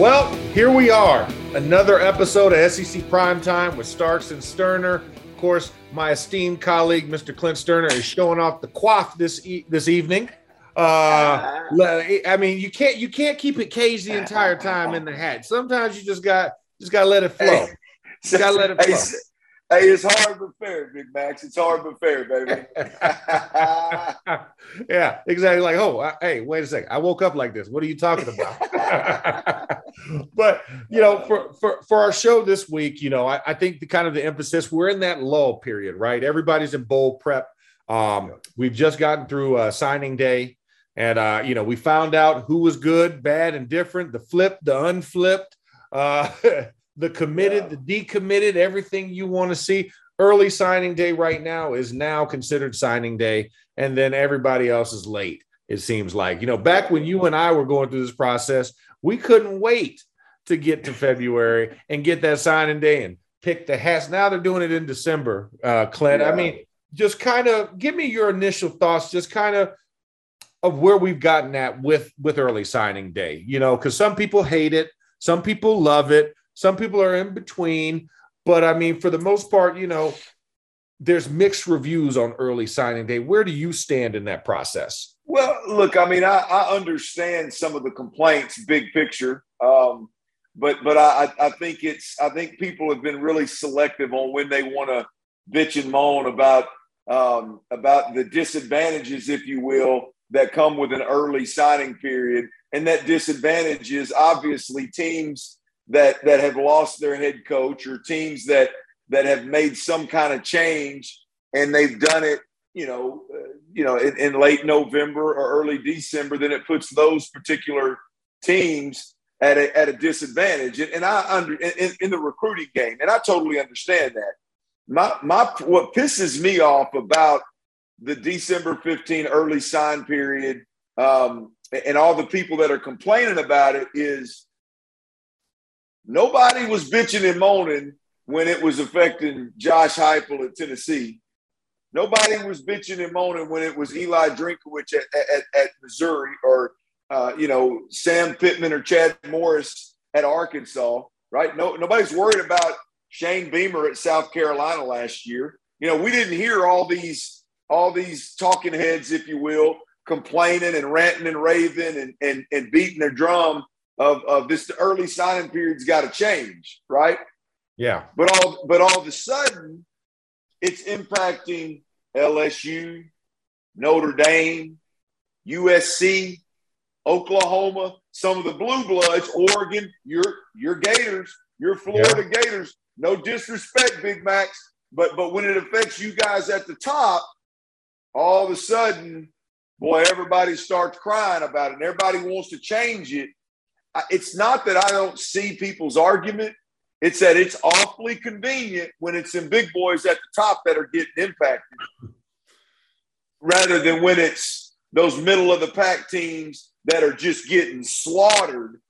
Well, here we are. Another episode of SEC Primetime with Starks and Sterner. Of course, my esteemed colleague, Mr. Clint Sterner, is showing off the quaff this e- this evening. Uh, I mean, you can't you can't keep it caged the entire time in the hat. Sometimes you just got just gotta let it flow. Just gotta let it flow. Hey, it's hard but fair, Big Max. It's hard but fair, baby. yeah, exactly. Like, oh, I, hey, wait a second. I woke up like this. What are you talking about? but you know, for for for our show this week, you know, I, I think the kind of the emphasis we're in that lull period, right? Everybody's in bowl prep. Um, we've just gotten through uh, signing day, and uh, you know, we found out who was good, bad, and different. The flipped, the unflipped. Uh, the committed, yeah. the decommitted, everything you want to see. Early signing day right now is now considered signing day, and then everybody else is late. It seems like you know back when you and I were going through this process, we couldn't wait to get to February and get that signing day and pick the hats. Now they're doing it in December, uh, Clint. Yeah. I mean, just kind of give me your initial thoughts, just kind of of where we've gotten at with with early signing day. You know, because some people hate it, some people love it. Some people are in between, but I mean, for the most part, you know, there's mixed reviews on early signing day. Where do you stand in that process? Well, look, I mean, I, I understand some of the complaints, big picture, um, but but I, I think it's I think people have been really selective on when they want to bitch and moan about um, about the disadvantages, if you will, that come with an early signing period, and that disadvantage is obviously teams that that have lost their head coach or teams that that have made some kind of change and they've done it you know uh, you know in, in, late november or early december then it puts those particular teams at a, at a disadvantage. And, and i under in, in, the recruiting game and i totally understand that. My my what pisses me off about the december 15 early sign period um, and all the people that are complaining about it is Nobody was bitching and moaning when it was affecting Josh Heupel at Tennessee. Nobody was bitching and moaning when it was Eli Drinkwitz at, at, at Missouri or, uh, you know, Sam Pittman or Chad Morris at Arkansas, right? No, nobody's worried about Shane Beamer at South Carolina last year. You know, we didn't hear all these all these talking heads, if you will, complaining and ranting and raving and, and, and beating their drum of, of this early signing period's got to change, right? Yeah. But all but all of a sudden, it's impacting LSU, Notre Dame, USC, Oklahoma, some of the blue bloods, Oregon, your your Gators, your Florida yeah. Gators. No disrespect, Big Max, but but when it affects you guys at the top, all of a sudden, boy, everybody starts crying about it, and everybody wants to change it it's not that I don't see people's argument. It's that it's awfully convenient when it's in big boys at the top that are getting impacted, rather than when it's those middle of the pack teams that are just getting slaughtered.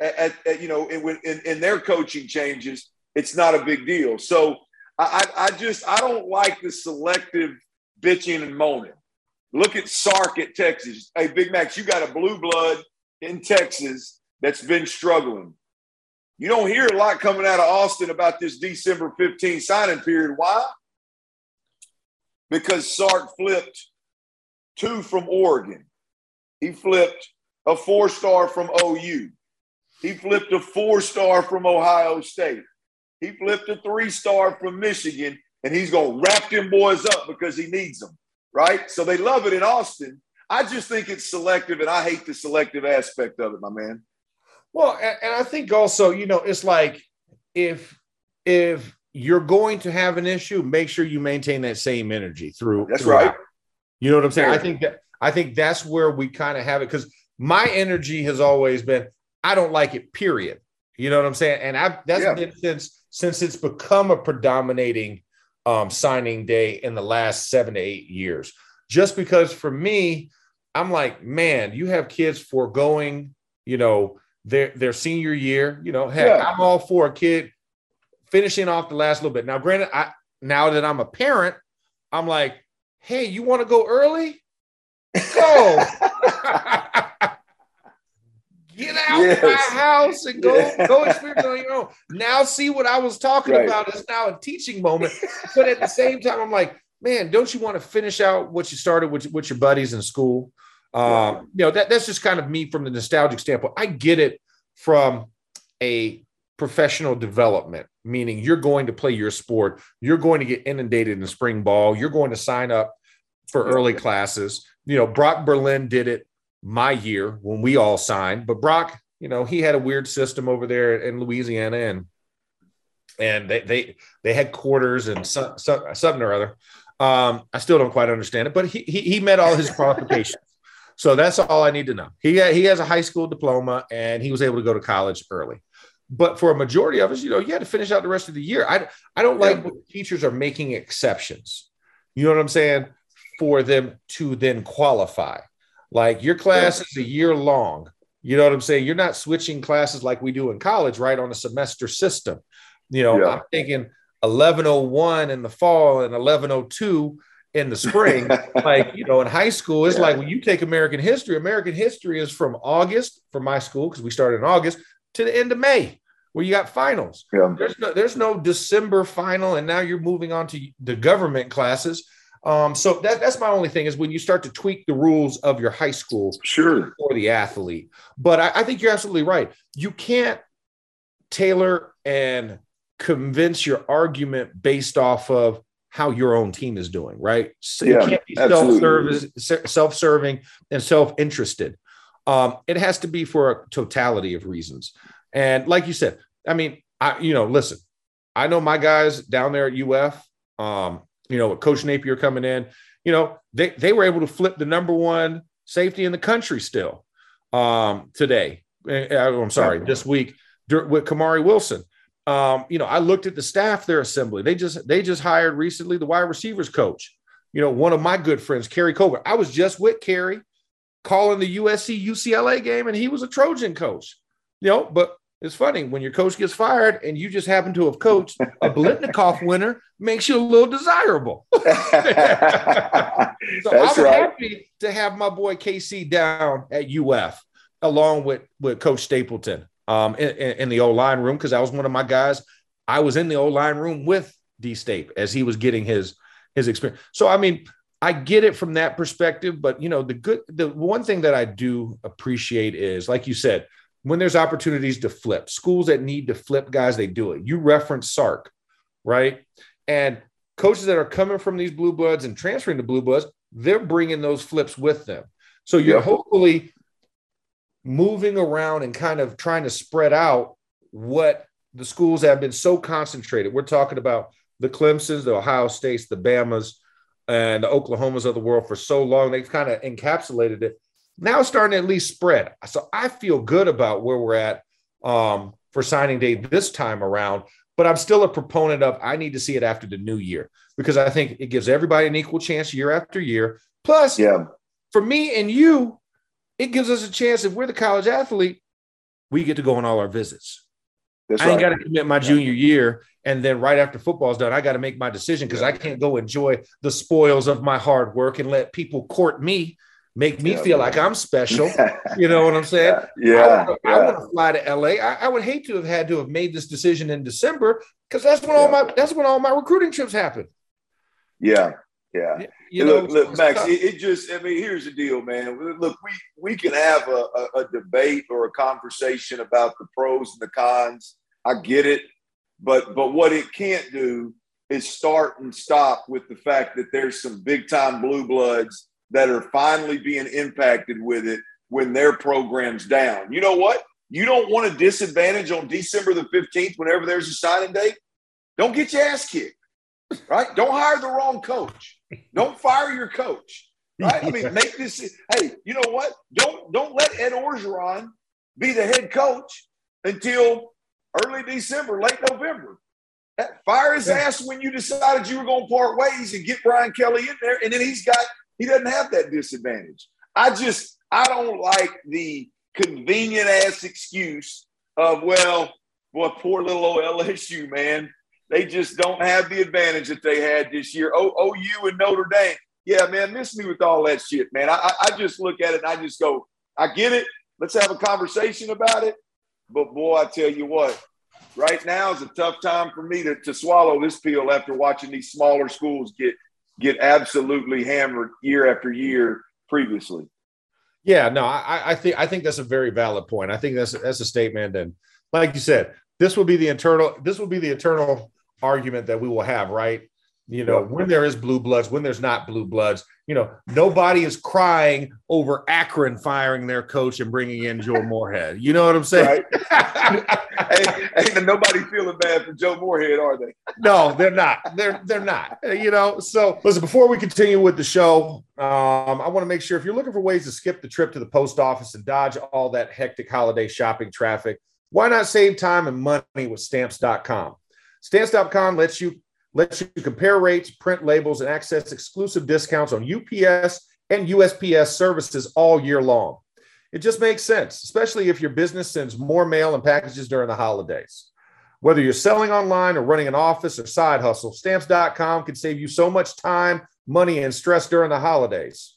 At, at, at you know, in, in, in, their coaching changes, it's not a big deal. So I, I just I don't like the selective bitching and moaning. Look at Sark at Texas. Hey, Big Max, you got a blue blood in Texas that's been struggling. You don't hear a lot coming out of Austin about this December 15 signing period. Why? Because Sark flipped two from Oregon. He flipped a four star from OU. He flipped a four star from Ohio State. He flipped a three star from Michigan, and he's going to wrap them boys up because he needs them, right? So they love it in Austin. I just think it's selective, and I hate the selective aspect of it, my man. Well, and, and I think also, you know, it's like if if you're going to have an issue, make sure you maintain that same energy through. That's throughout. right. You know what I'm saying? I think that I think that's where we kind of have it because my energy has always been I don't like it. Period. You know what I'm saying? And I've that's yeah. been since since it's become a predominating um, signing day in the last seven to eight years. Just because for me, I'm like, man, you have kids foregoing, you know, their their senior year. You know, heck, yeah. I'm all for a kid finishing off the last little bit. Now, granted, I now that I'm a parent, I'm like, hey, you want to go early? Go. Get out yes. my house and go go experience on your own. Now see what I was talking right. about is now a teaching moment. But at the same time, I'm like, man, don't you want to finish out what you started with, with your buddies in school? Um, you know, that, that's just kind of me from the nostalgic standpoint. I get it from a professional development, meaning you're going to play your sport, you're going to get inundated in spring ball, you're going to sign up for early classes. You know, Brock Berlin did it my year when we all signed, but Brock, you know, he had a weird system over there in Louisiana and and they they they had quarters and some, some, something or other. Um, I still don't quite understand it, but he he, he met all his qualifications. So that's all I need to know. He he has a high school diploma and he was able to go to college early. But for a majority of us, you know, you had to finish out the rest of the year. I I don't like when teachers are making exceptions. You know what I'm saying? For them to then qualify. Like your class is a year long. You know what I'm saying? You're not switching classes like we do in college, right? On a semester system. You know, yeah. I'm thinking 1101 in the fall and 1102 in the spring. like, you know, in high school, it's yeah. like when you take American history, American history is from August for my school, because we started in August, to the end of May, where you got finals. Yeah. There's no there's no December final, and now you're moving on to the government classes. Um, so that, that's my only thing is when you start to tweak the rules of your high school sure for the athlete. But I, I think you're absolutely right. You can't tailor and convince your argument based off of how your own team is doing, right? So yeah, you can't be self-serving, self-serving and self-interested. Um, it has to be for a totality of reasons. And like you said, I mean, I you know, listen, I know my guys down there at UF, um, you know, with Coach Napier coming in, you know, they they were able to flip the number one safety in the country still um, today. Eh, eh, I'm sorry, this week with Kamari Wilson. Um, you know, I looked at the staff their assembly. They just they just hired recently the wide receivers coach. You know, one of my good friends, Keary Colbert. I was just with Keary calling the USC UCLA game, and he was a Trojan coach. You know, but it's funny when your coach gets fired and you just happen to have coached a Biletnikoff winner makes you a little desirable. so That's I'm right. happy to have my boy KC down at UF along with with Coach Stapleton um, in, in the O line room because I was one of my guys. I was in the O line room with D Stape as he was getting his his experience. So I mean, I get it from that perspective, but you know, the good the one thing that I do appreciate is, like you said, when there's opportunities to flip, schools that need to flip guys, they do it. You reference Sark, right? And coaches that are coming from these blue bloods and transferring to blue bloods, they're bringing those flips with them. So you're yep. hopefully moving around and kind of trying to spread out what the schools have been so concentrated. We're talking about the Clemsons, the Ohio States, the Bamas, and the Oklahomas of the world for so long. They've kind of encapsulated it. Now it's starting to at least spread. So I feel good about where we're at um, for signing day this time around. But I'm still a proponent of I need to see it after the new year because I think it gives everybody an equal chance year after year. Plus, yeah. for me and you, it gives us a chance if we're the college athlete, we get to go on all our visits. That's I ain't right. got to commit my junior year. And then right after football's done, I got to make my decision because I can't go enjoy the spoils of my hard work and let people court me, make me yeah, feel man. like I'm special. you know what I'm saying? Yeah. I want to fly to LA. I, I, would hate to have had to have made this decision in December because that's when yeah. all my that's when all my recruiting trips happen. Yeah. Yeah. You know, look, look Max, it, it, just, I mean, here's the deal, man. Look, we, we can have a, a, a, debate or a conversation about the pros and the cons. I get it. But, but what it can't do is start and stop with the fact that there's some big time blue bloods that are finally being impacted with it when their program's down. You know what? You don't want a disadvantage on December the 15th whenever there's a signing date. Don't get your ass kicked right? Don't hire the wrong coach. Don't fire your coach. Right? I mean, make this. Hey, you know what? Don't don't let Ed Orgeron be the head coach until early December, late November. Fire his ass when you decided you were going to part ways and get Brian Kelly in there, and then he's got he doesn't have that disadvantage. I just I don't like the convenient ass excuse of well, boy, poor little old LSU man they just don't have the advantage that they had this year. O, OU and Notre Dame. Yeah, man, miss me with all that shit, man. I, I just look at it and I just go, I get it. Let's have a conversation about it. But boy, I tell you what, right now is a tough time for me to, to swallow this pill after watching these smaller schools get get absolutely hammered year after year previously. Yeah, no, I, I think I think that's a very valid point. I think that's that's a statement, and like you said, this will be the internal this will be the eternal argument that we will have, right? You know, when there is blue bloods, when there's not blue bloods, you know, nobody is crying over Akron firing their coach and bringing in Joe Moorhead. You know what I'm saying? Right. ain't, ain't nobody feeling bad for Joe Moorhead, are they? no, they're not. They're they're not. You know. So listen, before we continue with the show, um, I want to make sure if you're looking for ways to skip the trip to the post office and dodge all that hectic holiday shopping traffic, why not save time and money with Stamps.com? Stamps.com lets you lets you compare rates, print labels, and access exclusive discounts on UPS and USPS services all year long. It just makes sense, especially if your business sends more mail and packages during the holidays. Whether you're selling online or running an office or side hustle, stamps.com can save you so much time, money, and stress during the holidays.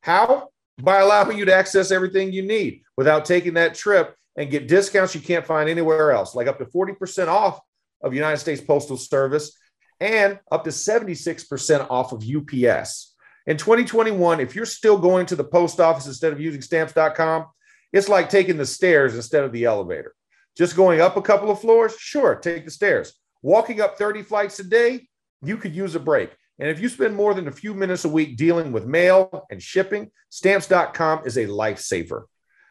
How? By allowing you to access everything you need without taking that trip and get discounts you can't find anywhere else, like up to 40% off of United States Postal Service and up to 76% off of UPS. In 2021, if you're still going to the post office instead of using stamps.com, it's like taking the stairs instead of the elevator. Just going up a couple of floors, sure, take the stairs. Walking up 30 flights a day, you could use a break. And if you spend more than a few minutes a week dealing with mail and shipping, stamps.com is a lifesaver.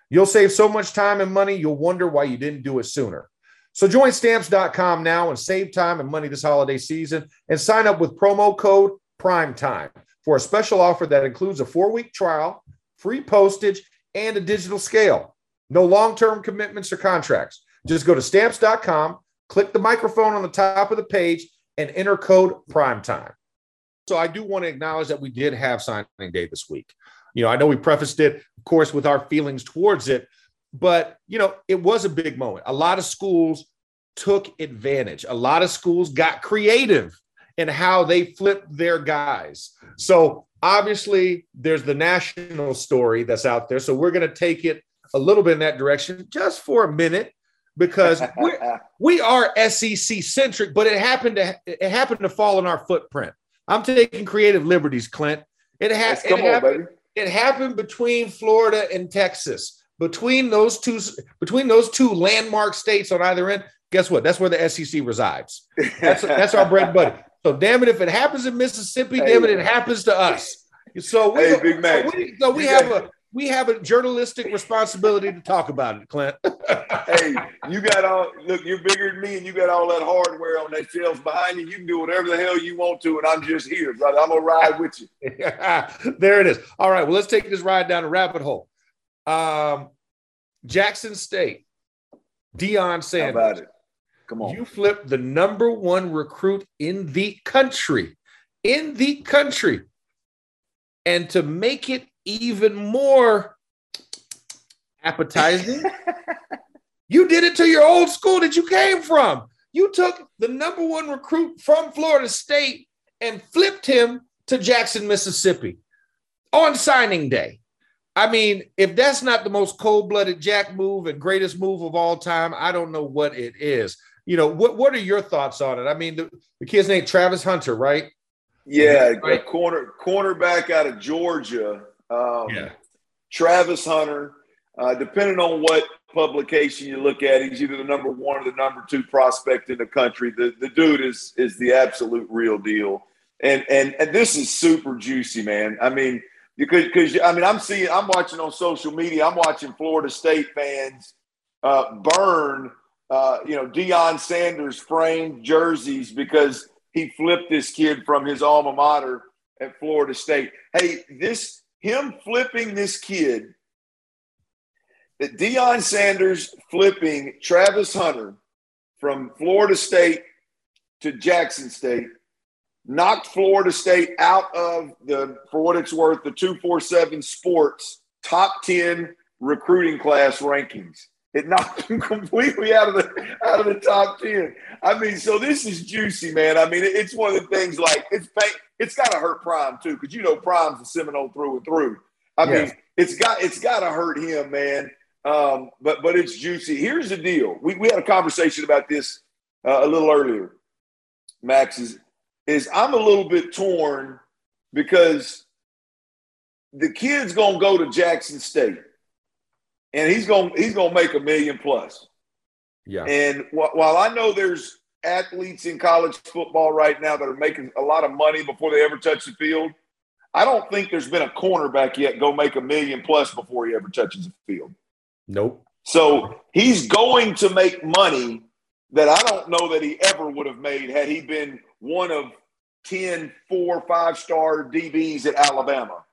You'll save so much time and money, you'll wonder why you didn't do it sooner. So join stamps.com now and save time and money this holiday season and sign up with promo code PRIMETIME for a special offer that includes a four week trial, free postage, and a digital scale. No long term commitments or contracts. Just go to stamps.com, click the microphone on the top of the page, and enter code PRIMETIME. So I do want to acknowledge that we did have signing day this week. You know, I know we prefaced it, of course, with our feelings towards it, but, you know, it was a big moment. A lot of schools took advantage, a lot of schools got creative in how they flipped their guys. So, obviously, there's the national story that's out there. So, we're going to take it a little bit in that direction just for a minute because we're, we are SEC centric, but it happened to it happened to fall in our footprint. I'm taking creative liberties, Clint. It, ha- it, on, happened, it happened between Florida and Texas between those two between those two landmark states on either end guess what that's where the sec resides that's that's our bread and butter so damn it if it happens in mississippi hey, damn it it happens to us so we, hey, Big Mac. so we, so we have a we have a journalistic responsibility to talk about it, Clint. hey, you got all look, you're bigger than me and you got all that hardware on that shelves behind you. You can do whatever the hell you want to, and I'm just here, brother. I'm gonna ride with you. there it is. All right, well, let's take this ride down a rabbit hole. Um, Jackson State, Deion Sanders. How about it? Come on. You flipped the number one recruit in the country, in the country. And to make it even more appetizing, you did it to your old school that you came from. You took the number one recruit from Florida State and flipped him to Jackson, Mississippi on signing day. I mean, if that's not the most cold-blooded Jack move and greatest move of all time, I don't know what it is. You know, what what are your thoughts on it? I mean, the, the kid's name Travis Hunter, right? Yeah, right? corner cornerback out of Georgia. Um, yeah, Travis Hunter. Uh, depending on what publication you look at, he's either the number one or the number two prospect in the country. The the dude is is the absolute real deal. And and and this is super juicy, man. I mean because because I mean I'm seeing I'm watching on social media I'm watching Florida State fans uh, burn uh, you know Deion Sanders framed jerseys because he flipped this kid from his alma mater at Florida State. Hey, this him flipping this kid that Deion Sanders flipping Travis Hunter from Florida State to Jackson State knocked Florida State out of the, for what it's worth, the 247 Sports top 10 recruiting class rankings. It knocked them completely out of the out of the top 10. I mean, so this is juicy, man. I mean, it's one of the things like it's it's got to hurt Prime too, because you know Prime's a Seminole through and through. I mean, it's got it's got to hurt him, man. Um, but but it's juicy. Here's the deal. We, we had a conversation about this uh, a little earlier. Max is is I'm a little bit torn because the kid's gonna go to Jackson State, and he's gonna he's gonna make a million plus. Yeah. And wh- while I know there's athletes in college football right now that are making a lot of money before they ever touch the field, I don't think there's been a cornerback yet go make a million plus before he ever touches the field. Nope. So he's going to make money that I don't know that he ever would have made had he been one of 10, four, five star DBs at Alabama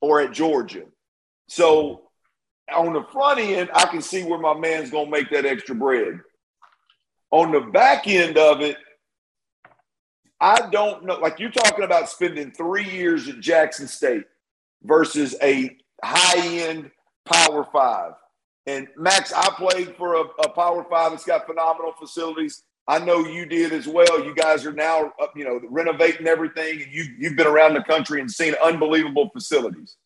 or at Georgia. So on the front end, I can see where my man's going to make that extra bread. On the back end of it, I don't know. Like you're talking about spending three years at Jackson State versus a high end Power Five. And Max, I played for a, a, Power Five that's got phenomenal facilities. I know you did as well. You guys are now, uh, you know, renovating everything, and you you've been around the country and seen unbelievable facilities.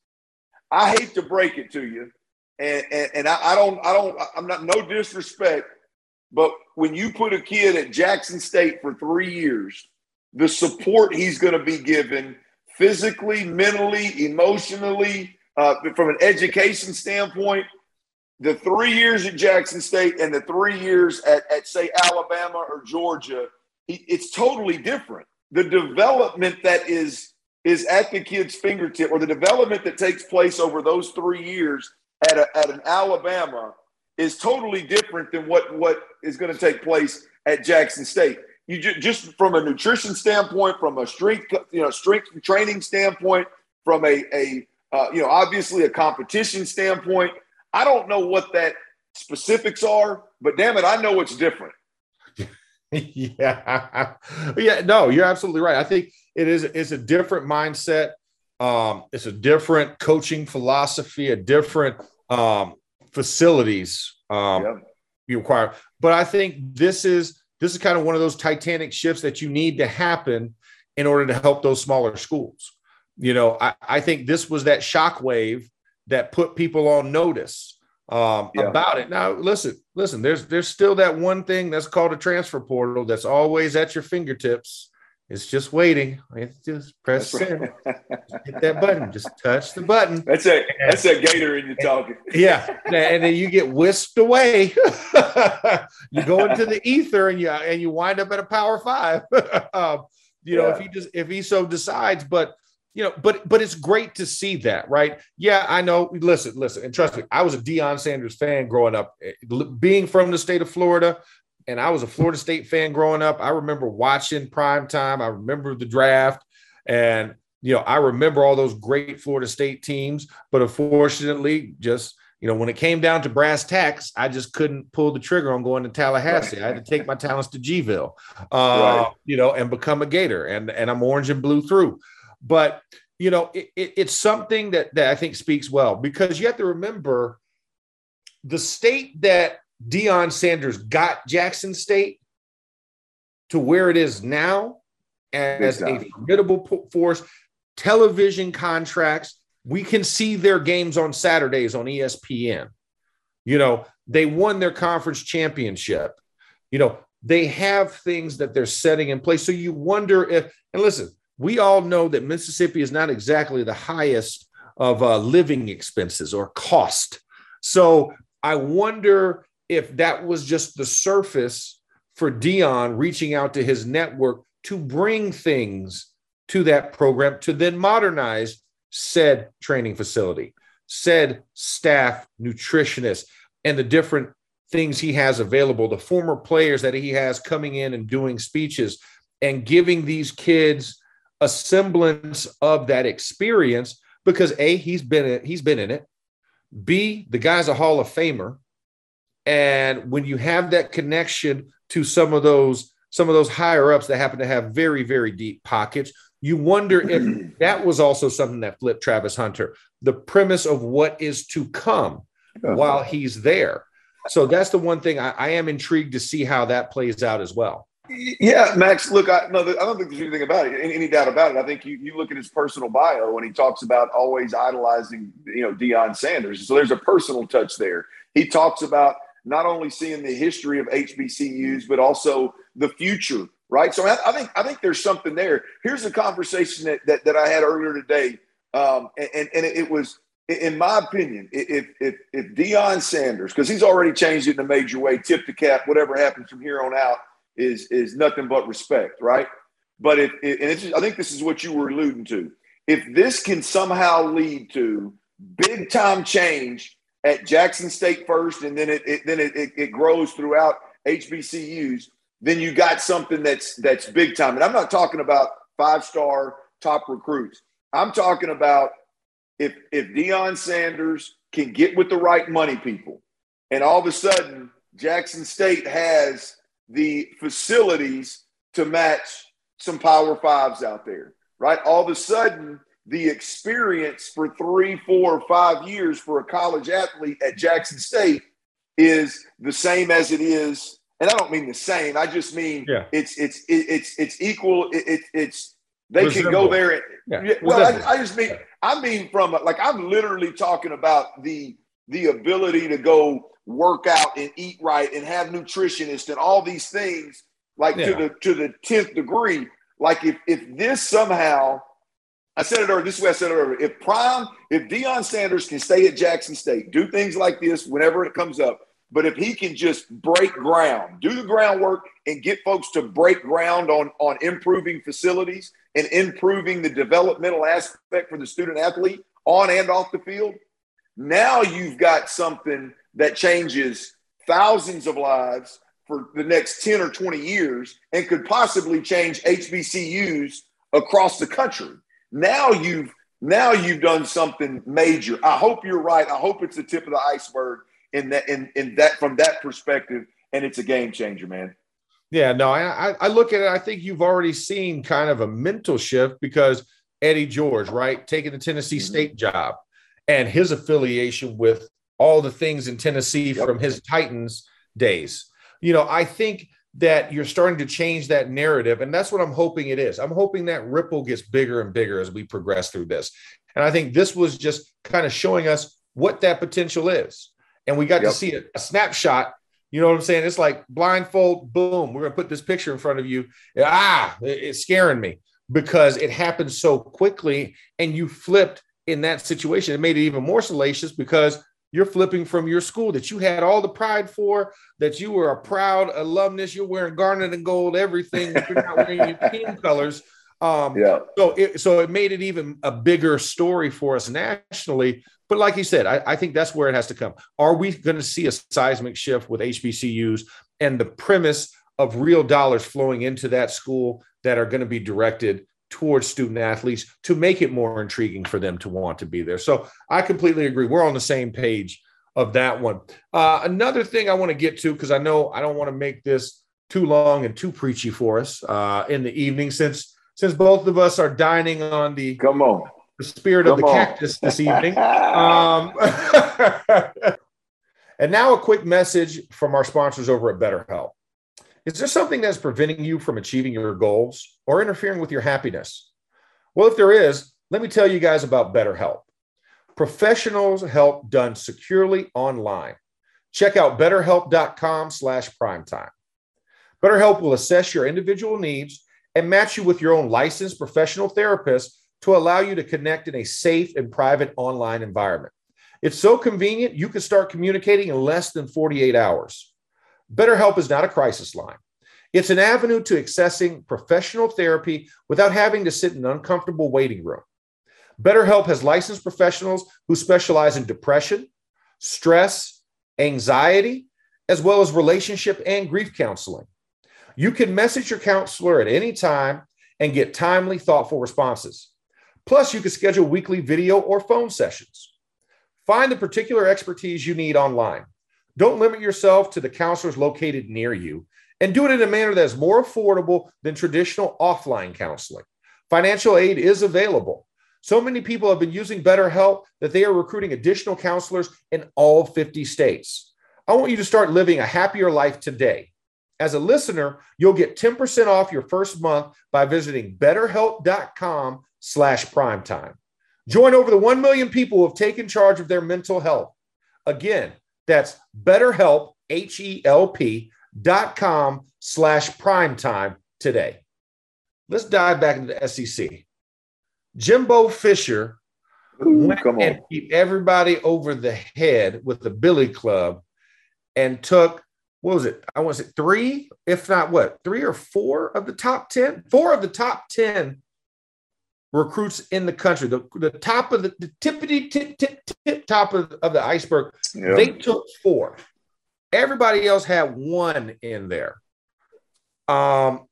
I hate to break it to you, and and, and I, I don't I don't I'm not no disrespect, but when you put a kid at Jackson State for three years, the support he's going to be given physically, mentally, emotionally, uh, from an education standpoint the three years at Jackson State and the three years at, at say Alabama or Georgia, it's totally different. The development that is is at the kid's fingertip, or the development that takes place over those three years at, a, at an Alabama, is totally different than what what is going to take place at Jackson State. You ju- just from a nutrition standpoint, from a strength you know strength training standpoint, from a a uh, you know obviously a competition standpoint I don't know what that specifics are, but damn it, I know it's different. yeah. Yeah. No, you're absolutely right. I think it is it's a different mindset. Um, it's a different coaching philosophy, a different um, facilities um, yeah. you require. But I think this is this is kind of one of those Titanic shifts that you need to happen in order to help those smaller schools. You know, I, I think this was that shockwave that put people on notice um, yeah. about it. Now, listen, listen. There's there's still that one thing that's called a transfer portal that's always at your fingertips. It's just waiting. It's just press send. hit that button. Just touch the button. That's a that's a gator in your talking. yeah, and then you get whisked away. you go into the ether and you and you wind up at a power five. um, you know, yeah. if he just if he so decides, but you know, but but it's great to see that, right? Yeah, I know. Listen, listen, and trust me, I was a Deion Sanders fan growing up, eh, being from the state of Florida, and I was a Florida State fan growing up. I remember watching prime time. I remember the draft, and you know, I remember all those great Florida State teams. But unfortunately, just you know, when it came down to brass tacks, I just couldn't pull the trigger on going to Tallahassee. Right. I had to take my talents to Gville, uh, right. you know, and become a Gator. And and I'm orange and blue through. But you know, it, it, it's something that that I think speaks well because you have to remember the state that Deion Sanders got Jackson State to where it is now as a formidable force, television contracts. We can see their games on Saturdays on ESPN. You know, they won their conference championship. You know, they have things that they're setting in place. So you wonder if, and listen, we all know that Mississippi is not exactly the highest of uh, living expenses or cost. So I wonder if that was just the surface for Deion reaching out to his network to bring things to that program to then modernize said training facility, said staff, nutritionist, and the different things he has available, the former players that he has coming in and doing speeches and giving these kids a semblance of that experience because a he's been in, he's been in it. B the guy's a hall of famer. And when you have that connection to some of those some of those higher ups that happen to have very very deep pockets you wonder if that was also something that flipped travis hunter the premise of what is to come while he's there. So that's the one thing I, I am intrigued to see how that plays out as well yeah, Max. Look, I, no, I don't think there's anything about it, any, any, doubt about it. I think you, you look at his personal bio and he talks about always idolizing, you know, Deion Sanders. So there's a personal touch there. He talks about not only seeing the history of HBCUs, but also the future, right? So I, I think I think there's something there. Here's a conversation that that, that I had earlier today, um, and, and it was in my opinion, if if if Deion Sanders, because he's already changed it in a major way, tip the cap, whatever happens from here on out is is nothing but respect, right? But if and it's, I think this is what you were alluding to. If this can somehow lead to big time change at Jackson State first, and then it, it then it, it, it grows throughout HBCUs, then you got something that's that's big time. And I'm not talking about five star top recruits. I'm talking about if if Deion Sanders can get with the right money people, and all of a sudden Jackson State has the facilities to match some Power Fives out there, right? All of a sudden, the experience for three, four, five years for a college athlete at Jackson State is the same as it is. And I don't mean the same. I just mean yeah. it's it's it's it's equal. It, it, it's they Resemble. can go there. And, yeah. Well, I, I, just mean I mean from like I'm literally talking about the the ability to go work out and eat right and have nutritionists and all these things like yeah. to the to the tenth degree. Like if if this somehow I said it earlier. This is what I said it earlier. If Prime, if Deion Sanders can stay at Jackson State, do things like this whenever it comes up, but if he can just break ground, do the groundwork, and get folks to break ground on on improving facilities and improving the developmental aspect for the student athlete on and off the field, now you've got something that changes thousands of lives for the next 10 or 20 years and could possibly change HBCUs across the country. Now you've now you've done something major. I hope you're right. I hope it's the tip of the iceberg in that in, in that from that perspective and it's a game changer, man. Yeah, no, I, I look at it. I think you've already seen kind of a mental shift because Eddie George, right, taking the Tennessee mm-hmm. State job and his affiliation with all the things in Tennessee yep. from his Titans days. You know, I think that you're starting to change that narrative. And that's what I'm hoping it is. I'm hoping that ripple gets bigger and bigger as we progress through this. And I think this was just kind of showing us what that potential is. And we got yep. to see a, a snapshot you know what I'm saying? It's like blindfold, boom, we're going to put this picture in front of you. Ah, it's scaring me because it happened so quickly and you flipped in that situation. It made it even more salacious because you're flipping from your school that you had all the pride for, that you were a proud alumnus. You're wearing garnet and gold, everything. You're not wearing your team colors. Um, yeah. So it, so it made it even a bigger story for us nationally. But like you said, I, I think that's where it has to come. Are we going to see a seismic shift with HBCUs and the premise of real dollars flowing into that school that are going to be directed towards student athletes to make it more intriguing for them to want to be there? So I completely agree. We're on the same page of that one. Uh, another thing I want to get to because I know I don't want to make this too long and too preachy for us uh, in the evening since since both of us are dining on the come on the spirit come of the on. cactus this evening. um, and now a quick message from our sponsors over at BetterHelp. Is there something that's preventing you from achieving your goals or interfering with your happiness? Well, if there is, let me tell you guys about BetterHelp. Professionals help done securely online. Check out betterhelp.com slash primetime. BetterHelp will assess your individual needs and match you with your own licensed professional therapist to allow you to connect in a safe and private online environment. It's so convenient, you can start communicating in less than 48 hours. BetterHelp is not a crisis line. It's an avenue to accessing professional therapy without having to sit in an uncomfortable waiting room. BetterHelp has licensed professionals who specialize in depression, stress, anxiety, as well as relationship and grief counseling. You can message your counselor at any time and get timely, thoughtful responses. Plus, you can schedule weekly video or phone sessions. Find the particular expertise you need online. Don't limit yourself to the counselors located near you and do it in a manner that is more affordable than traditional offline counseling. Financial aid is available. So many people have been using BetterHelp that they are recruiting additional counselors in all 50 states. I want you to start living a happier life today. As a listener, you'll get 10% off your first month by visiting betterhelp.com slash primetime. Join over the 1 million people who have taken charge of their mental health. Again, That's BetterHelp, H E L P dot com slash primetime today. Let's dive back into the SEC. Jimbo Fisher Ooh, went and beat everybody over the head with the Billy Club and took what was it? I want to say three, if not what, three or four of the top 10, four of the top 10 recruits in the country, the, the top of the, the tippity tip, tip, tip top of, of the iceberg. Yeah. They took four. Everybody else had one in there. Um,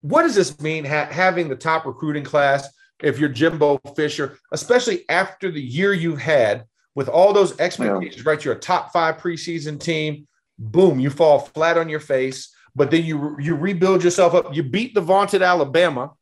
what does this mean ha- having the top recruiting class if you're Jimbo Fisher, especially after the year you've had with all those expectations, right? You're a top five preseason team. Boom, you fall flat on your face, but then you you rebuild yourself up. You beat the vaunted Alabama,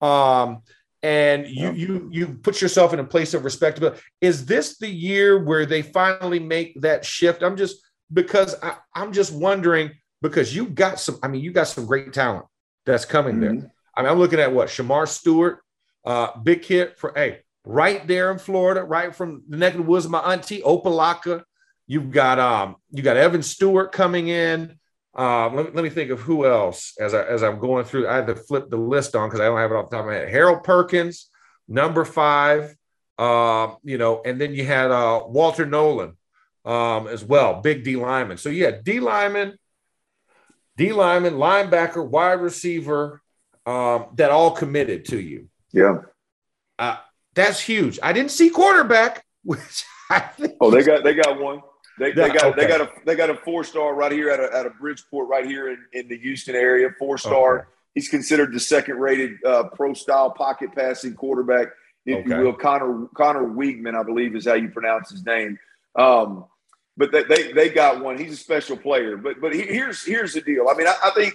um, and you you you put yourself in a place of respectability. Is this the year where they finally make that shift? I'm just because I, I'm just wondering because you got some. I mean, you got some great talent that's coming there. Mhm. I mean, I'm looking at what Shemar Stewart, uh, big hit for hey, right there in Florida, right from the neck of the woods my auntie Opa-locka. You've got um, you got Evan Stewart coming in. Um, let, me, let me think of who else as I as I'm going through. I had to flip the list on because I don't have it off the top of my head. Harold Perkins, number five. Um, you know, and then you had uh, Walter Nolan um, as well, big D lineman. So yeah, D lineman, D lineman, linebacker, wide receiver, um, that all committed to you. Yeah. That's huge. I didn't see quarterback, which I think. Oh, they got they got one. They, they got they got a they got a four star right here at a, at a Bridgeport right here in, in the Houston area. Four star. Okay. He's considered the second rated uh, pro style pocket passing quarterback, if Okay. you will. Conner Conner Weigman, I believe, is how you pronounce his name. Um, but they, they they got one. He's a special player. But but he- here's here's the deal. I mean, I, I think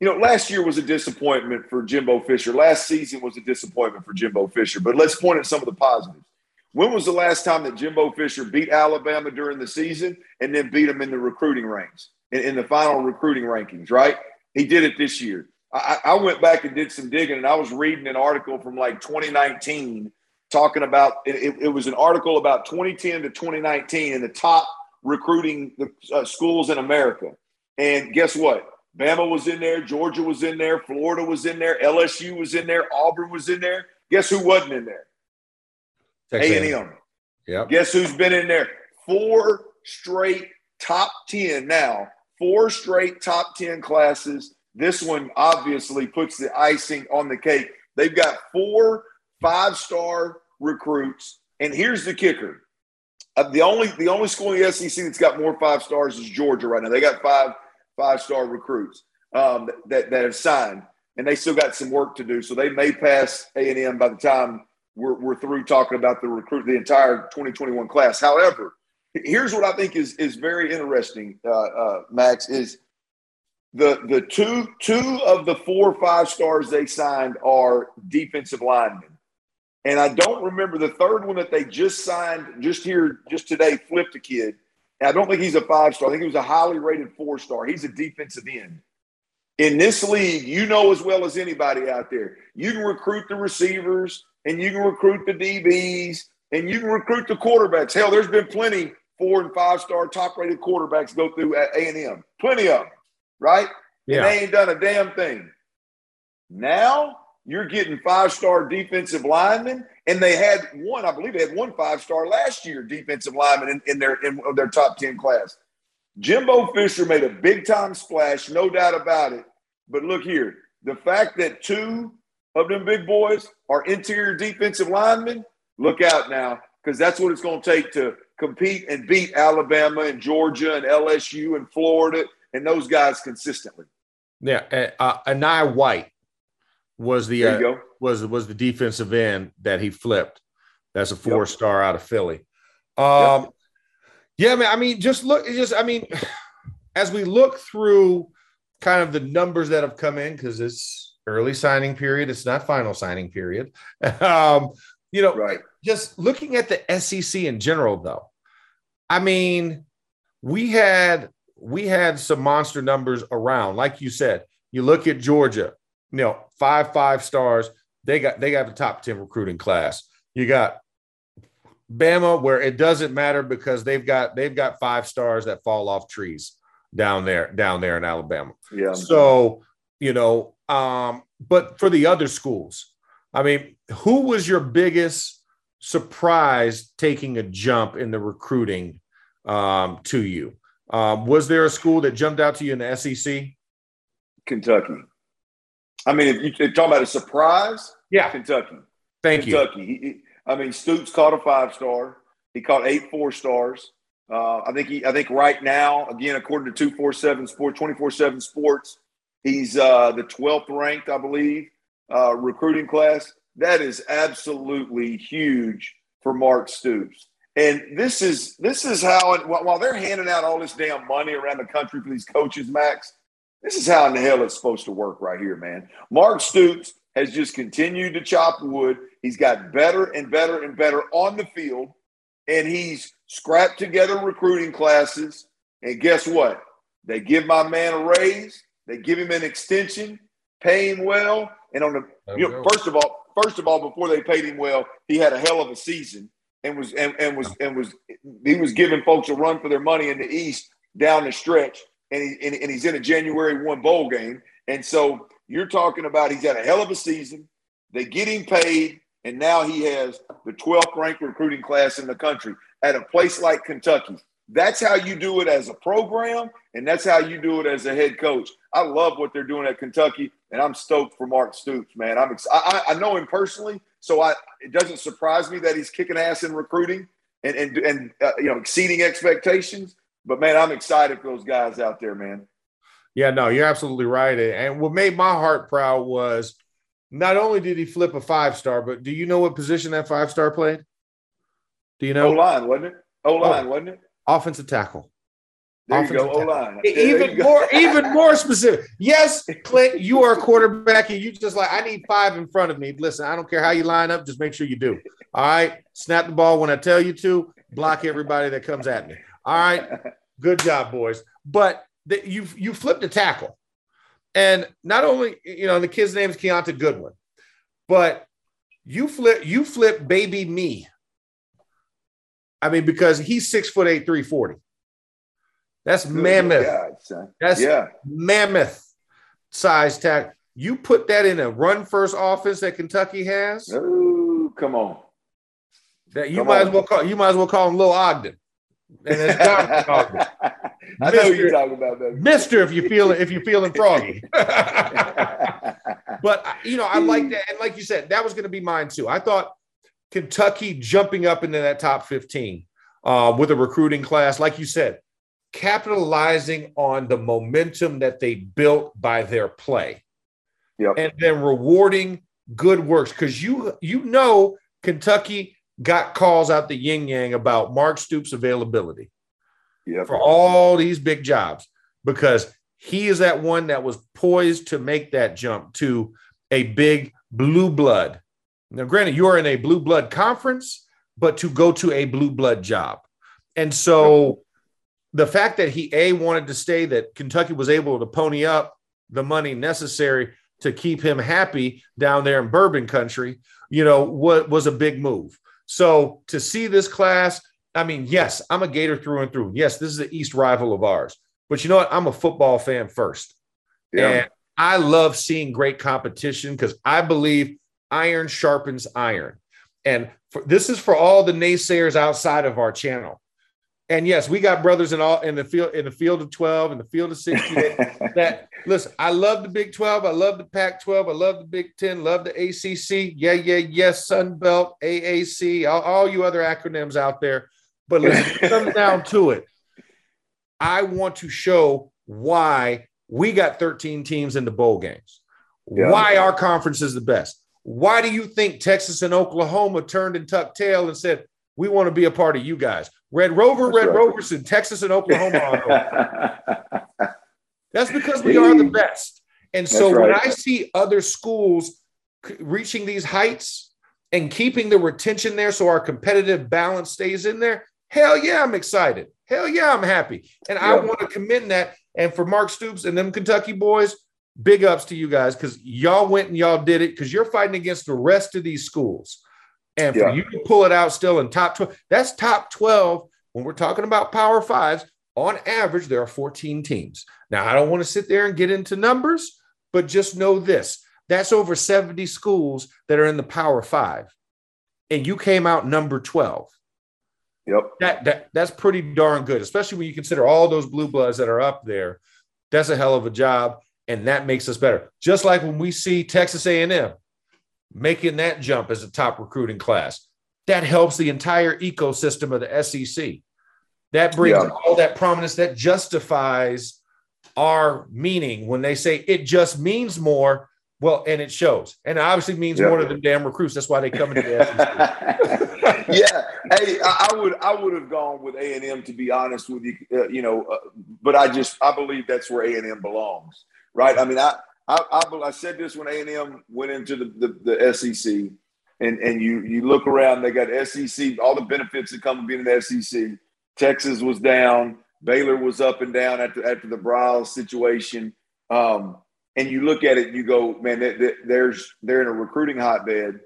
you know last year was a disappointment for Jimbo Fisher. Last season was a disappointment for Jimbo Fisher. But let's point at some of the positives. When was the last time that Jimbo Fisher beat Alabama during the season and then beat them in the recruiting ranks, in, in the final recruiting rankings, right? He did it this year. I, I went back and did some digging, and I was reading an article from like 2019 talking about it, it, was an article about 2010 to 2019 in the top recruiting uh, schools in America. And guess what? Bama was in there, Georgia was in there, Florida was in there, LSU was in there, Auburn was in there. Guess who wasn't in there? Texas A&M. Yep. Guess who's been in there? Four straight top 10 now. Four straight top 10 classes. This one obviously puts the icing on the cake. They've got four five star recruits. And here's the kicker. Uh, the only the only school in the SEC that's got more five stars is Georgia right now. They got five five star recruits um, that that have signed, and they still got some work to do. So they may pass A and M by the time we're, we're through talking about the recruit the entire 2021 class. However, here's what I think is is very interesting, uh, uh, Max is the the two two of the four or five stars they signed are defensive linemen. And I don't remember the third one that they just signed just here, just today, flipped a kid. And I don't think he's a five star. I think he was a highly rated four star. He's a defensive end. In this league, you know as well as anybody out there, you can recruit the receivers and you can recruit the DBs and you can recruit the quarterbacks. Hell, there's been plenty four and five star top rated quarterbacks go through at A&M. Plenty of them, right? And they ain't done a damn thing. Now you're getting five star defensive linemen, and they had one, I believe they had one five star last year defensive lineman in, in their in their top 10 class. Jimbo Fisher made a big time splash, no doubt about it. But look here, the fact that two of them big boys are interior defensive linemen, look out now, because that's what it's going to take to compete and beat Alabama and Georgia and LSU and Florida and those guys consistently. Yeah. Uh, Enai White was the uh, was was the defensive end that he flipped. That's a four star out of Philly. Um, yeah, man. I mean, just look. Just I mean, as we look through kind of the numbers that have come in because it's early signing period. It's not final signing period. um, you know, Right. just looking at the SEC in general, though, I mean, we had we had some monster numbers around. Like you said, you look at Georgia, you know, five five stars. They got they got the top ten recruiting class. You got Bama, where it doesn't matter because they've got they've got five stars that fall off trees down there down there in Alabama. Yeah. So you know, um, but for the other schools, I mean, who was your biggest surprise taking a jump in the recruiting um, to you? Um, was there a school that jumped out to you in the SEC? Kentucky. I mean, if you're talking about a surprise, Yeah. Kentucky. Thank you. Kentucky. He, he- I mean, Stoops caught a five star. He caught eight four stars. Uh, I think he. I think right now, again, according to two four seven Sports, twenty four seven Sports, he's uh, the twelfth ranked, I believe, uh, recruiting class. That is absolutely huge for Mark Stoops. And this is this is how while while they're handing out all this damn money around the country for these coaches, Max. This is how in the hell it's supposed to work right here, man. Mark Stoops has just continued to chop wood. He's got better and better and better on the field, and he's scrapped together recruiting classes. And guess what? They give my man a raise, they give him an extension, pay him well. And on the you know, first of all, first of all, before they paid him well, he had a hell of a season and was and, and was and was he was giving folks a run for their money in the East down the stretch. And, he, and, and he's in a January one bowl game. And so you're talking about he's had a hell of a season. They get him paid, and now he has the 12th ranked recruiting class in the country at a place like Kentucky. That's how you do it as a program, and that's how you do it as a head coach. I love what they're doing at Kentucky, and I'm stoked for Mark Stoops, man. I'm ex- I, I know him personally, so I it doesn't surprise me that he's kicking ass in recruiting and and and uh, you know exceeding expectations. But man, I'm excited for those guys out there, man. Yeah, no, you're absolutely right. And what made my heart proud was not only did he flip a five star, but do you know what position that five star played? Do you O know? line, wasn't it? O line, Oh. wasn't it? Offensive tackle. There you go, Offensive O line. even more, even more specific. Yes, Clint, you are a quarterback, and you just like I need five in front of me. Listen, I don't care how you line up, just make sure you do. All right, snap the ball when I tell you to. Block everybody that comes at me. All right, good job, boys. But the, you you flipped a tackle, and not only you know the kid's name is Kiyaunta Goodwin, but you flip you flip baby me. I mean, because he's six foot eight, three forty. That's mammoth. God. That's yeah. mammoth size tackle. You put that in a run first offense that Kentucky has. Oh, come on. That you Come might on. as well call you might as well call him Lil Ogden. And it's Ogden. I know you're talking about, baby. Mister, if you feel if you're feeling froggy. but you know, I like that. And like you said, that was going to be mine too. I thought Kentucky jumping up into that top 15 uh, with a recruiting class, like you said, capitalizing on the momentum that they built by their play. Yep. And then rewarding good works. Because you you know Kentucky got calls out the yin yang about Mark Stoops' availability Yep. for all these big jobs because he is that one that was poised to make that jump to a big blue blood. Now, granted, you're in a blue blood conference, but to go to a blue blood job. And so the fact that he A wanted to stay, that Kentucky was able to pony up the money necessary to keep him happy down there in bourbon country, you know, what was a big move. So to see this class, I mean, yes, I'm a Gator through and through. Yes, this is the East rival of ours. But you know what? I'm a football fan first. Yeah. And I love seeing great competition because I believe iron sharpens iron. And for, this is for all the naysayers outside of our channel. And yes, we got brothers in all in the field in the field of 12 in the field of 16 that listen, I love the Big 12, I love the Pac 12, I love the Big 10, love the ACC. Yeah, yeah, yes, Sun Belt, AAC, all, all you other acronyms out there. But listen, it comes down to it. I want to show why we got 13 teams in the bowl games, Yeah. why our conference is the best. Why do you think Texas and Oklahoma turned and tucked tail and said, we want to be a part of you guys? Red Rover, That's Red right. Rovers, and Texas and Oklahoma. That's because we are the best. And so That's when. I see other schools reaching these heights and keeping the retention there so our competitive balance stays in there, hell yeah, I'm excited. Hell yeah, I'm happy. And I want to commend that. And for Mark Stoops and them Kentucky boys, big ups to you guys because y'all went and y'all did it because you're fighting against the rest of these schools. And for yeah. you to pull it out still in top 12, that's top 12 when we're talking about power fives. On average, there are 14 teams. Now, I don't want to sit there and get into numbers, but just know this that's over 70 schools that are in the power five. And you came out number 12. Yep. That, that that's pretty darn good, especially when you consider all those blue bloods that are up there. That's a hell of a job, and that makes us better. Just like when we see Texas A&M making that jump as a top recruiting class, that helps the entire ecosystem of the SEC. That brings yeah. all that prominence that justifies our meaning when they say it just means more. Well, and it shows, and it obviously means yeah. more to the damn recruits. That's why they come into the SEC. yeah, hey, I, would I would have gone with A and M to be honest with you. Uh, you know, uh, but I just I believe that's where A and M belongs, right? I mean, I I, I, I said this when A and M went into the, the, the SEC, and and you you look around, they got SEC, all the benefits that come with being in the SEC. Texas was down, Baylor was up and down after after the Briles situation. Um, and you look at it, you go, man, they, they, there's they're in a recruiting hotbed.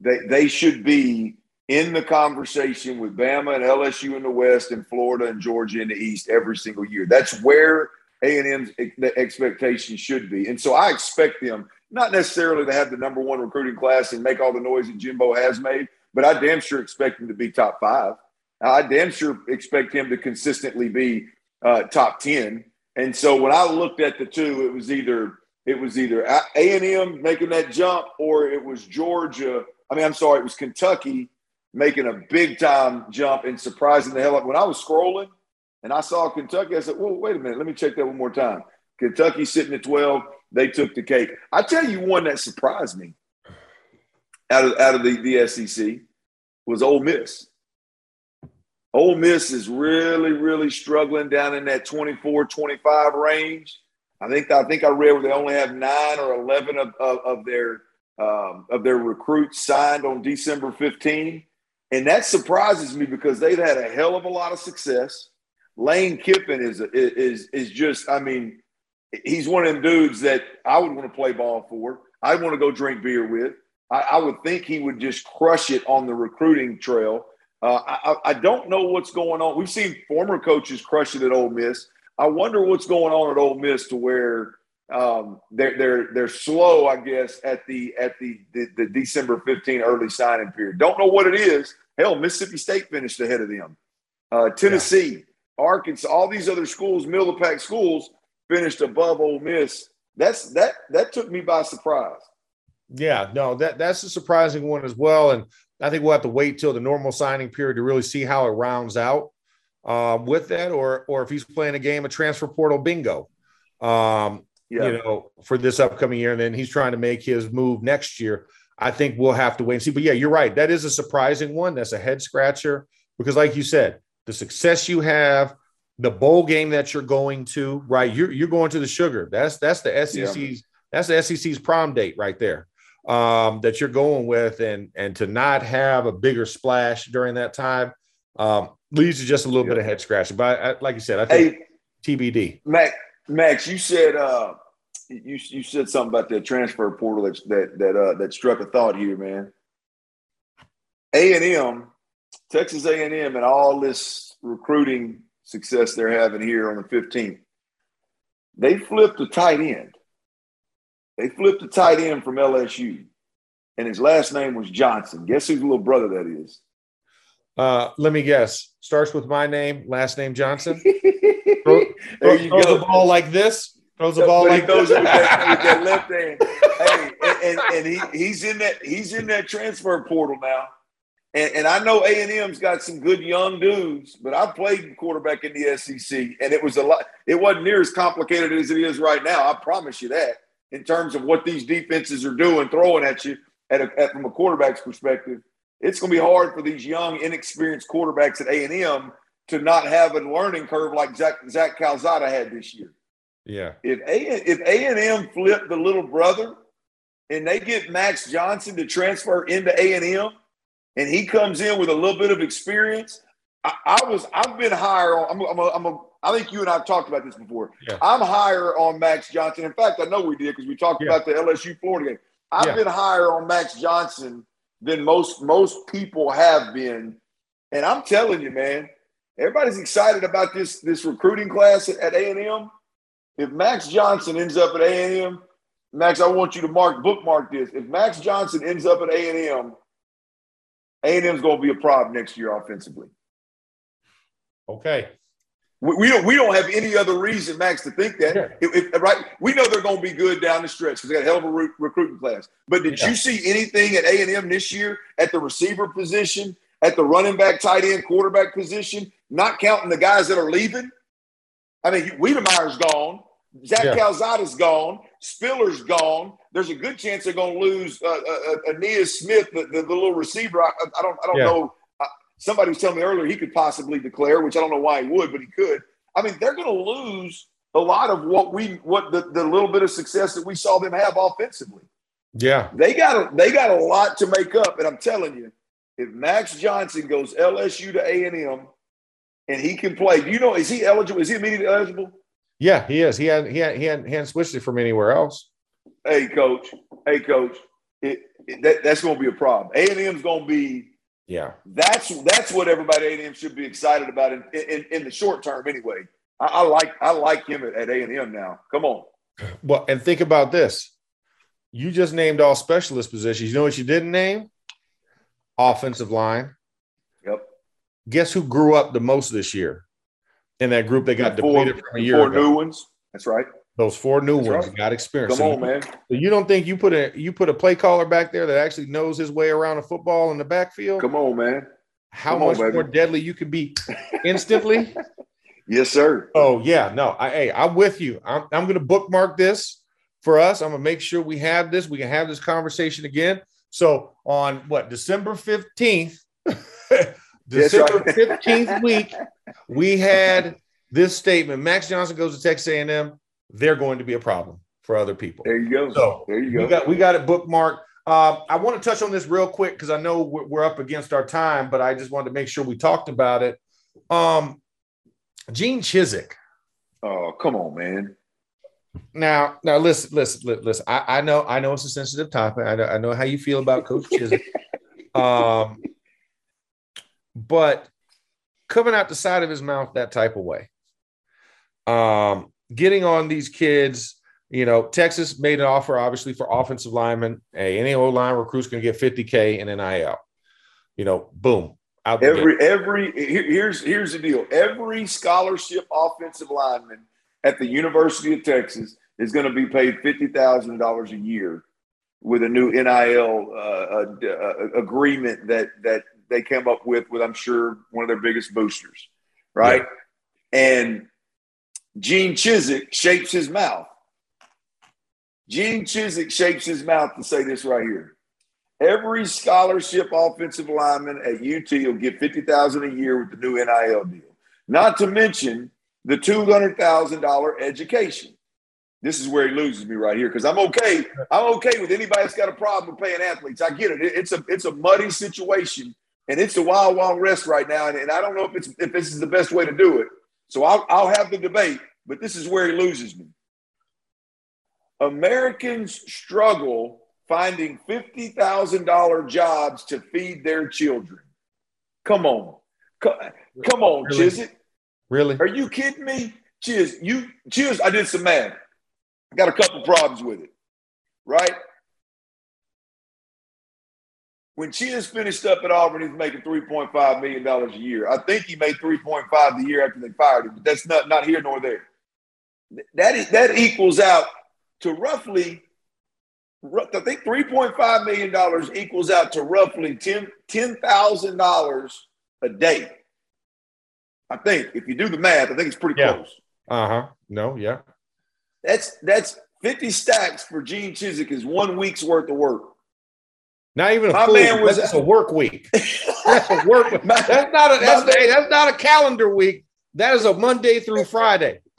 They they should be in the conversation with Bama and LSU in the West and Florida and Georgia in the East every single year. That's where A and M's expectation should be, and so I expect them not necessarily to have the number one recruiting class and make all the noise that Jimbo has made, but I damn sure expect them to be top five. I damn sure expect him to consistently be uh, top ten. And so when I looked at the two, it was either it was either A and M making that jump, or it was Georgia. I mean, I'm sorry, it was Kentucky making a big time jump and surprising the hell out. When I was scrolling and I saw Kentucky, I said, "Well, wait a minute, let me check that one more time." Kentucky sitting at 12, they took the cake. I tell you one that surprised me out of out of the, the SEC was Ole Miss. Ole Miss is really, really struggling down in that 24, 25 range. I think I think I read where they only have nine or eleven of, of, of their um, of their recruits signed on December 15. And that surprises me because they've had a hell of a lot of success. Lane Kiffin is is is just, I mean, he's one of them dudes that I would want to play ball for. I'd want to go drink beer with. I, I would think he would just crush it on the recruiting trail. Uh, I, I, don't know what's going on. We've seen former coaches crush it at Ole Miss. I wonder what's going on at Ole Miss to where um, they're they're they're slow, I guess, at the at the, the, the December 15 early signing period. Don't know what it is. Hell, Mississippi State finished ahead of them. Uh, Tennessee. Arkansas, all these other schools, middle of pack schools, finished above Ole Miss. That's that that took me by surprise. Yeah, no, that that's a surprising one as well. And I think we'll have to wait till the normal signing period to really see how it rounds out um, with that, or or if he's playing a game of transfer portal bingo, um, yeah. you know, for this upcoming year, and then he's trying to make his move next year. I think we'll have to wait and see. But yeah, you're right. That is a surprising one. That's a head scratcher because, like you said, the success you have, the bowl game that you're going to, right? You're you're going to the sugar. That's that's the SEC's yeah. that's the SEC's prom date right there um, that you're going with, and and to not have a bigger splash during that time um, leads to just a little bit of head scratching. But I, like you said, I think hey, TBD. Max, Max, you said uh, you you said something about the transfer portal that that that, uh, that struck a thought here, man. A and M, Texas A and all this recruiting success they're having here on the 15th. They flipped a tight end. They flipped a tight end from LSU, and his last name was Johnson. Guess whose little brother that is? Uh, let me guess. Starts with my name, last name Johnson. throw, there you throws go. the ball like this. Throws the ball like those with that, with that left hand. Hey, and, and, and, he, he's in that he's in that transfer portal now. And, and I know A and M's got some good young dudes, but I played quarterback in the SEC, and it was a lot. It wasn't near as complicated as it is right now. I promise you that in terms of what these defenses are doing, throwing at you at, a, at from a quarterback's perspective. It's going to be hard for these young, inexperienced quarterbacks at A and M to not have a learning curve like Zach, Zach Calzada had this year. Yeah. If A if A and M flip the little brother, and they get Max Johnson to transfer into A and M, and he comes in with a little bit of experience, I, I was I've been higher on. I'm a, I'm a, I'm a I think you and I have talked about this before. Yeah. I'm higher on Max Johnson. In fact, I know we did because we talked yeah. about the LSU Florida game. I've yeah. been higher on Max Johnson than most most people have been. And I'm telling you, man, everybody's excited about this this recruiting class at A and M. If Max Johnson ends up at A and M, Max, I want you to mark bookmark this. If Max Johnson ends up at A and M, A and M's going to be a problem next year offensively. Okay. We, we, don't we don't have any other reason, Max, to think that. Yeah. If, if, right, we know they're going to be good down the stretch because they got a hell of a re- recruiting class. But did yeah. you see anything at A and M this year at the receiver position, at the running back, tight end, quarterback position? Not counting the guys that are leaving. I mean, Wydermyer's gone. Zach yeah. Calzada's gone. Spiller's gone. There's a good chance they're going to lose uh, uh, uh, Ainias Smith, the, the, the, little receiver. I, I don't, I don't yeah. know somebody was telling me earlier he could possibly declare, which I don't know why he would, but he could. I mean, they're going to lose a lot of what we what the, the little bit of success that we saw them have offensively. Yeah, they got a, they got a lot to make up, and I'm telling you, if Max Johnson goes LSU to A and M, and he can play, do you know is he eligible? Is he immediately eligible? Yeah, he is. He had he had he hadn't, he hadn't switched it from anywhere else. Hey, coach. Hey, coach. It, it, that, that's going to be a problem. A and M's going to be yeah, that's that's what everybody at A&M should be excited about in, in, in the short term. Anyway, I, I like I like him at, at A&M now. Come on. Well, and think about this: you just named all specialist positions. You know what you didn't name? Offensive line. Yep. Guess who grew up the most this year in that group that got four, depleted from a year four ago? new ones. That's right. Those four new That's ones right. got experience. Come on, man. So you don't think you put a you put a play caller back there that actually knows his way around a football in the backfield? Come on, man. How Come much on, more deadly you can be instantly? yes, sir. Oh yeah, no. I, hey, I'm with you. I'm I'm going to bookmark this for us. I'm going to make sure we have this. We can have this conversation again. So on what December fifteenth, December fifteenth right. week, we had this statement. Max Johnson goes to Texas A&M they're going to be a problem for other people. There you go. So there you go. We got we got it bookmarked. Uh, I want to touch on this real quick because I know we're, we're, up against our time, but I just wanted to make sure we talked about it. Um, Gene Chizik. Oh, come on, man. Now, now listen, listen, listen. I, I know, I know it's a sensitive topic. I know, I know how you feel about Coach Chizik. um, but coming out the side of his mouth that type of way, um, getting on these kids. You know, Texas made an offer, obviously, for offensive linemen. Hey, any old line recruit's going to get 50K in NIL. You know, boom. every, every, here's, here's the deal every scholarship offensive lineman at the University of Texas is going to be paid $50,000 a year with a new NIL uh, uh, uh, agreement that, that they came up with, with, I'm sure, one of their biggest boosters. Right. Yeah. And Gene Chizik shapes his mouth. Gene Chizik shapes his mouth to say this right here. Every scholarship offensive lineman at UT will get 50000 a year with the new NIL deal. Not to mention the $200,000 education. This is where he loses me right here because I'm okay. I'm okay with anybody that's got a problem with paying athletes. I get it. It's a it's a muddy situation and it's a wild wild west right now. And, and I don't know if it's if this is the best way to do it. So I'll, I'll have the debate, but this is where he loses me. Americans struggle finding $50,000 jobs to feed their children. Come on. Come, come on, really? Chizik. Really? Are you kidding me? Chiz, you Chiz, I did some math. I got a couple problems with it. Right? When Chiz finished up at Auburn, he was making $3.5 million a year. I think he made 3.5 the year after they fired him, but that's not, not here nor there. That, is, that equals out to roughly, I think $3.5 million equals out to roughly $10,000 a day. I think if you do the math, I think it's pretty yeah. close. Uh huh. No, yeah. That's that's 50 stacks for Gene Chizik is one week's worth of work. Not even a my full man was, that's a work week. that's a work. my, that's not a that's, a, that's not a calendar week. That is a Monday through Friday.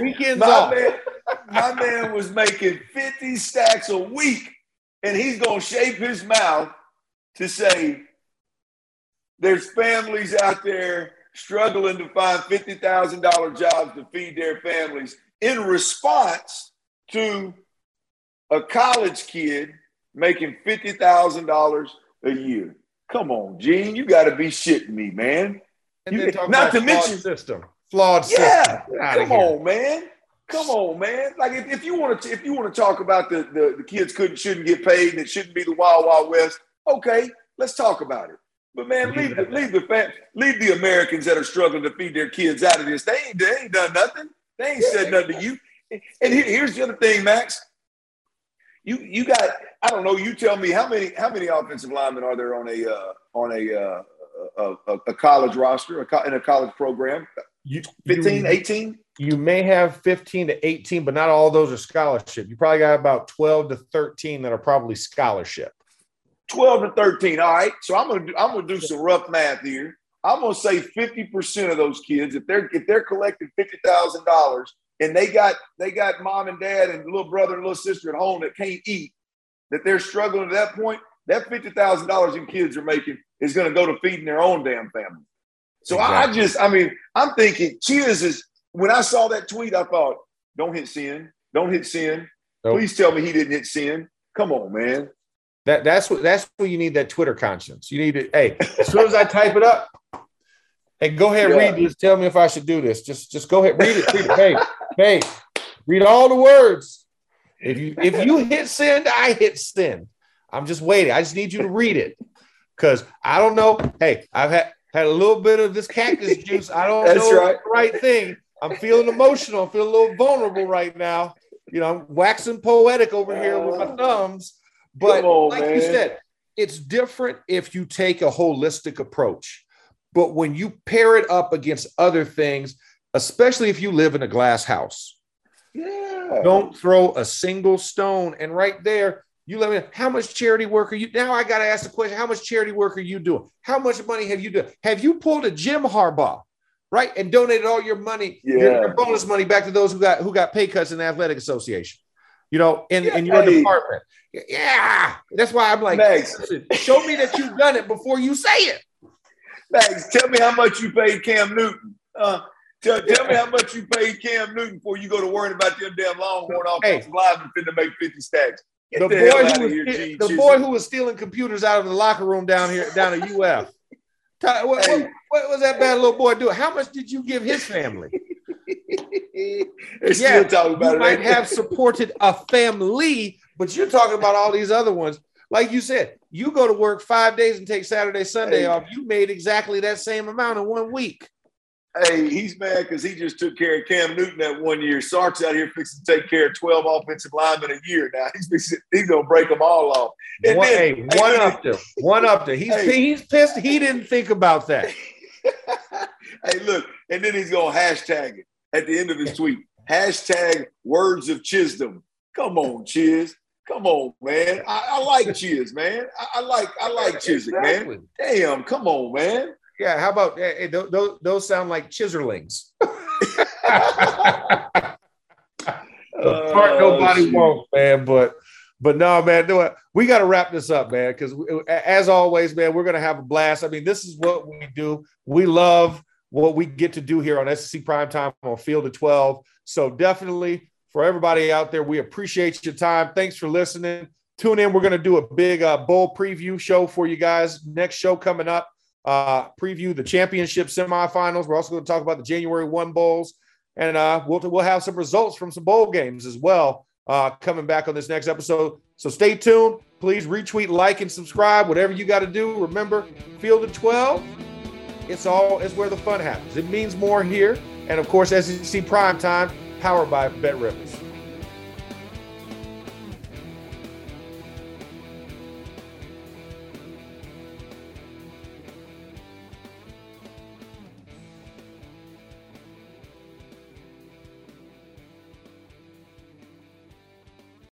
Weekends my off. Man, my man was making 50 stacks a week, and he's gonna shape his mouth to say there's families out there struggling to find $50,000 jobs to feed their families in response to a college kid making fifty thousand dollars a year. Come on, Gene, you got to be shitting me, man. You, not to mention system, flawed yeah, system. Come on, man. Come on, man. Like if, if you want to if you want to talk about the, the, the kids couldn't shouldn't get paid and it shouldn't be the wild wild west, okay, let's talk about it. But man, leave the leave the fam- leave the Americans that are struggling to feed their kids out of this. They ain't they ain't done nothing. They ain't said nothing to you. And here's the other thing, Max. You you got I don't know. You tell me how many how many offensive linemen are there on a uh, on a, uh, a, a college roster a co- in a college program? You, 15, 18? You may have 15 to 18, but not all those are scholarship. You probably got about 12 to 13 that are probably scholarship. 12 to 13. All right. So I'm gonna do, I'm gonna do some rough math here. I'm gonna say 50% of those kids, if they're if they're collecting fifty thousand dollars and they got they got mom and dad and little brother and little sister at home that can't eat, that they're struggling at that point, that fifty thousand dollars in kids are making is gonna go to feeding their own damn family. So exactly. I just, I mean, I'm thinking Cheers is when I saw that tweet, I thought, don't hit sin, don't hit sin. Nope. Please tell me he didn't hit sin. Come on, man. That that's what that's what you need that Twitter conscience. You need to, hey, as soon as I type it up, hey, go ahead, yeah. read this. Tell me if I should do this. Just just go ahead, read it. Read it. Hey, hey, read all the words. If you if you hit send, I hit send. I'm just waiting. I just need you to read it. Cause I don't know. Hey, I've had had a little bit of this cactus juice. I don't That's know right. the right thing. I'm feeling emotional. I'm feeling a little vulnerable right now. You know, I'm waxing poetic over here with my thumbs. But on, like man. you said, it's different if you take a holistic approach. But when you pair it up against other things, especially if you live in a glass house, yeah. don't throw a single stone. And right there, you let me know how much charity work are you now? I got to ask the question: How much charity work are you doing? How much money have you done? Have you pulled a Jim Harbaugh, right, and donated all your money, yeah. your, your bonus money back to those who got who got pay cuts in the athletic association? You know, in, yeah, in your hey. department. Yeah, that's why I'm like, show me that you've done it before you say it. Max, tell me how much you paid Cam Newton. Uh, tell, tell me how much you paid Cam Newton before you go to worrying about them damn Longhorn offensive hey. linemen finna make 50 stacks. Get the, the boy, who was, here, the boy who was stealing computers out of the locker room down here, down at UF. What, hey. what, was that bad little boy doing? How much did you give his family? yeah, you might have supported a family, but you're talking about all these other ones. Like you said, you go to work five days and take Saturday, Sunday hey. off. You made exactly that same amount in one week. Hey, he's mad because he just took care of Cam Newton that one year. Sark's out here fixing to take care of 12 offensive linemen a year now. He's fixing, he's gonna break them all off. And one, then, hey, one up to one up to. He's hey. he's pissed. He didn't think about that. hey, look, and then he's gonna hashtag it at the end of his tweet. Hashtag words of Chisdom. Come on, Chiz. Come on, man. I, I like Chiz, man. I, I, like I like Chizik, exactly. man. Damn, come on, man. Yeah, how about hey, those, those sound like chiselings. Part nobody oh, wants, man. But but no, man, it. We got to wrap this up, man. Because as always, man, we're gonna have a blast. I mean, this is what we do. We love what we get to do here on SEC Prime Time on Field of 12. So definitely for everybody out there, we appreciate your time. Thanks for listening. Tune in. We're going to do a big uh, bowl preview show for you guys. Next show coming up, uh, preview the championship semifinals. We're also going to talk about the January 1 bowls. And uh, we'll, we'll have some results from some bowl games as well uh, coming back on this next episode. So stay tuned. Please retweet, like, and subscribe. Whatever you got to do. Remember, Field of 12 it's all it's where the fun happens. It means more here. And of course, SEC Prime Time, powered by BetRivers.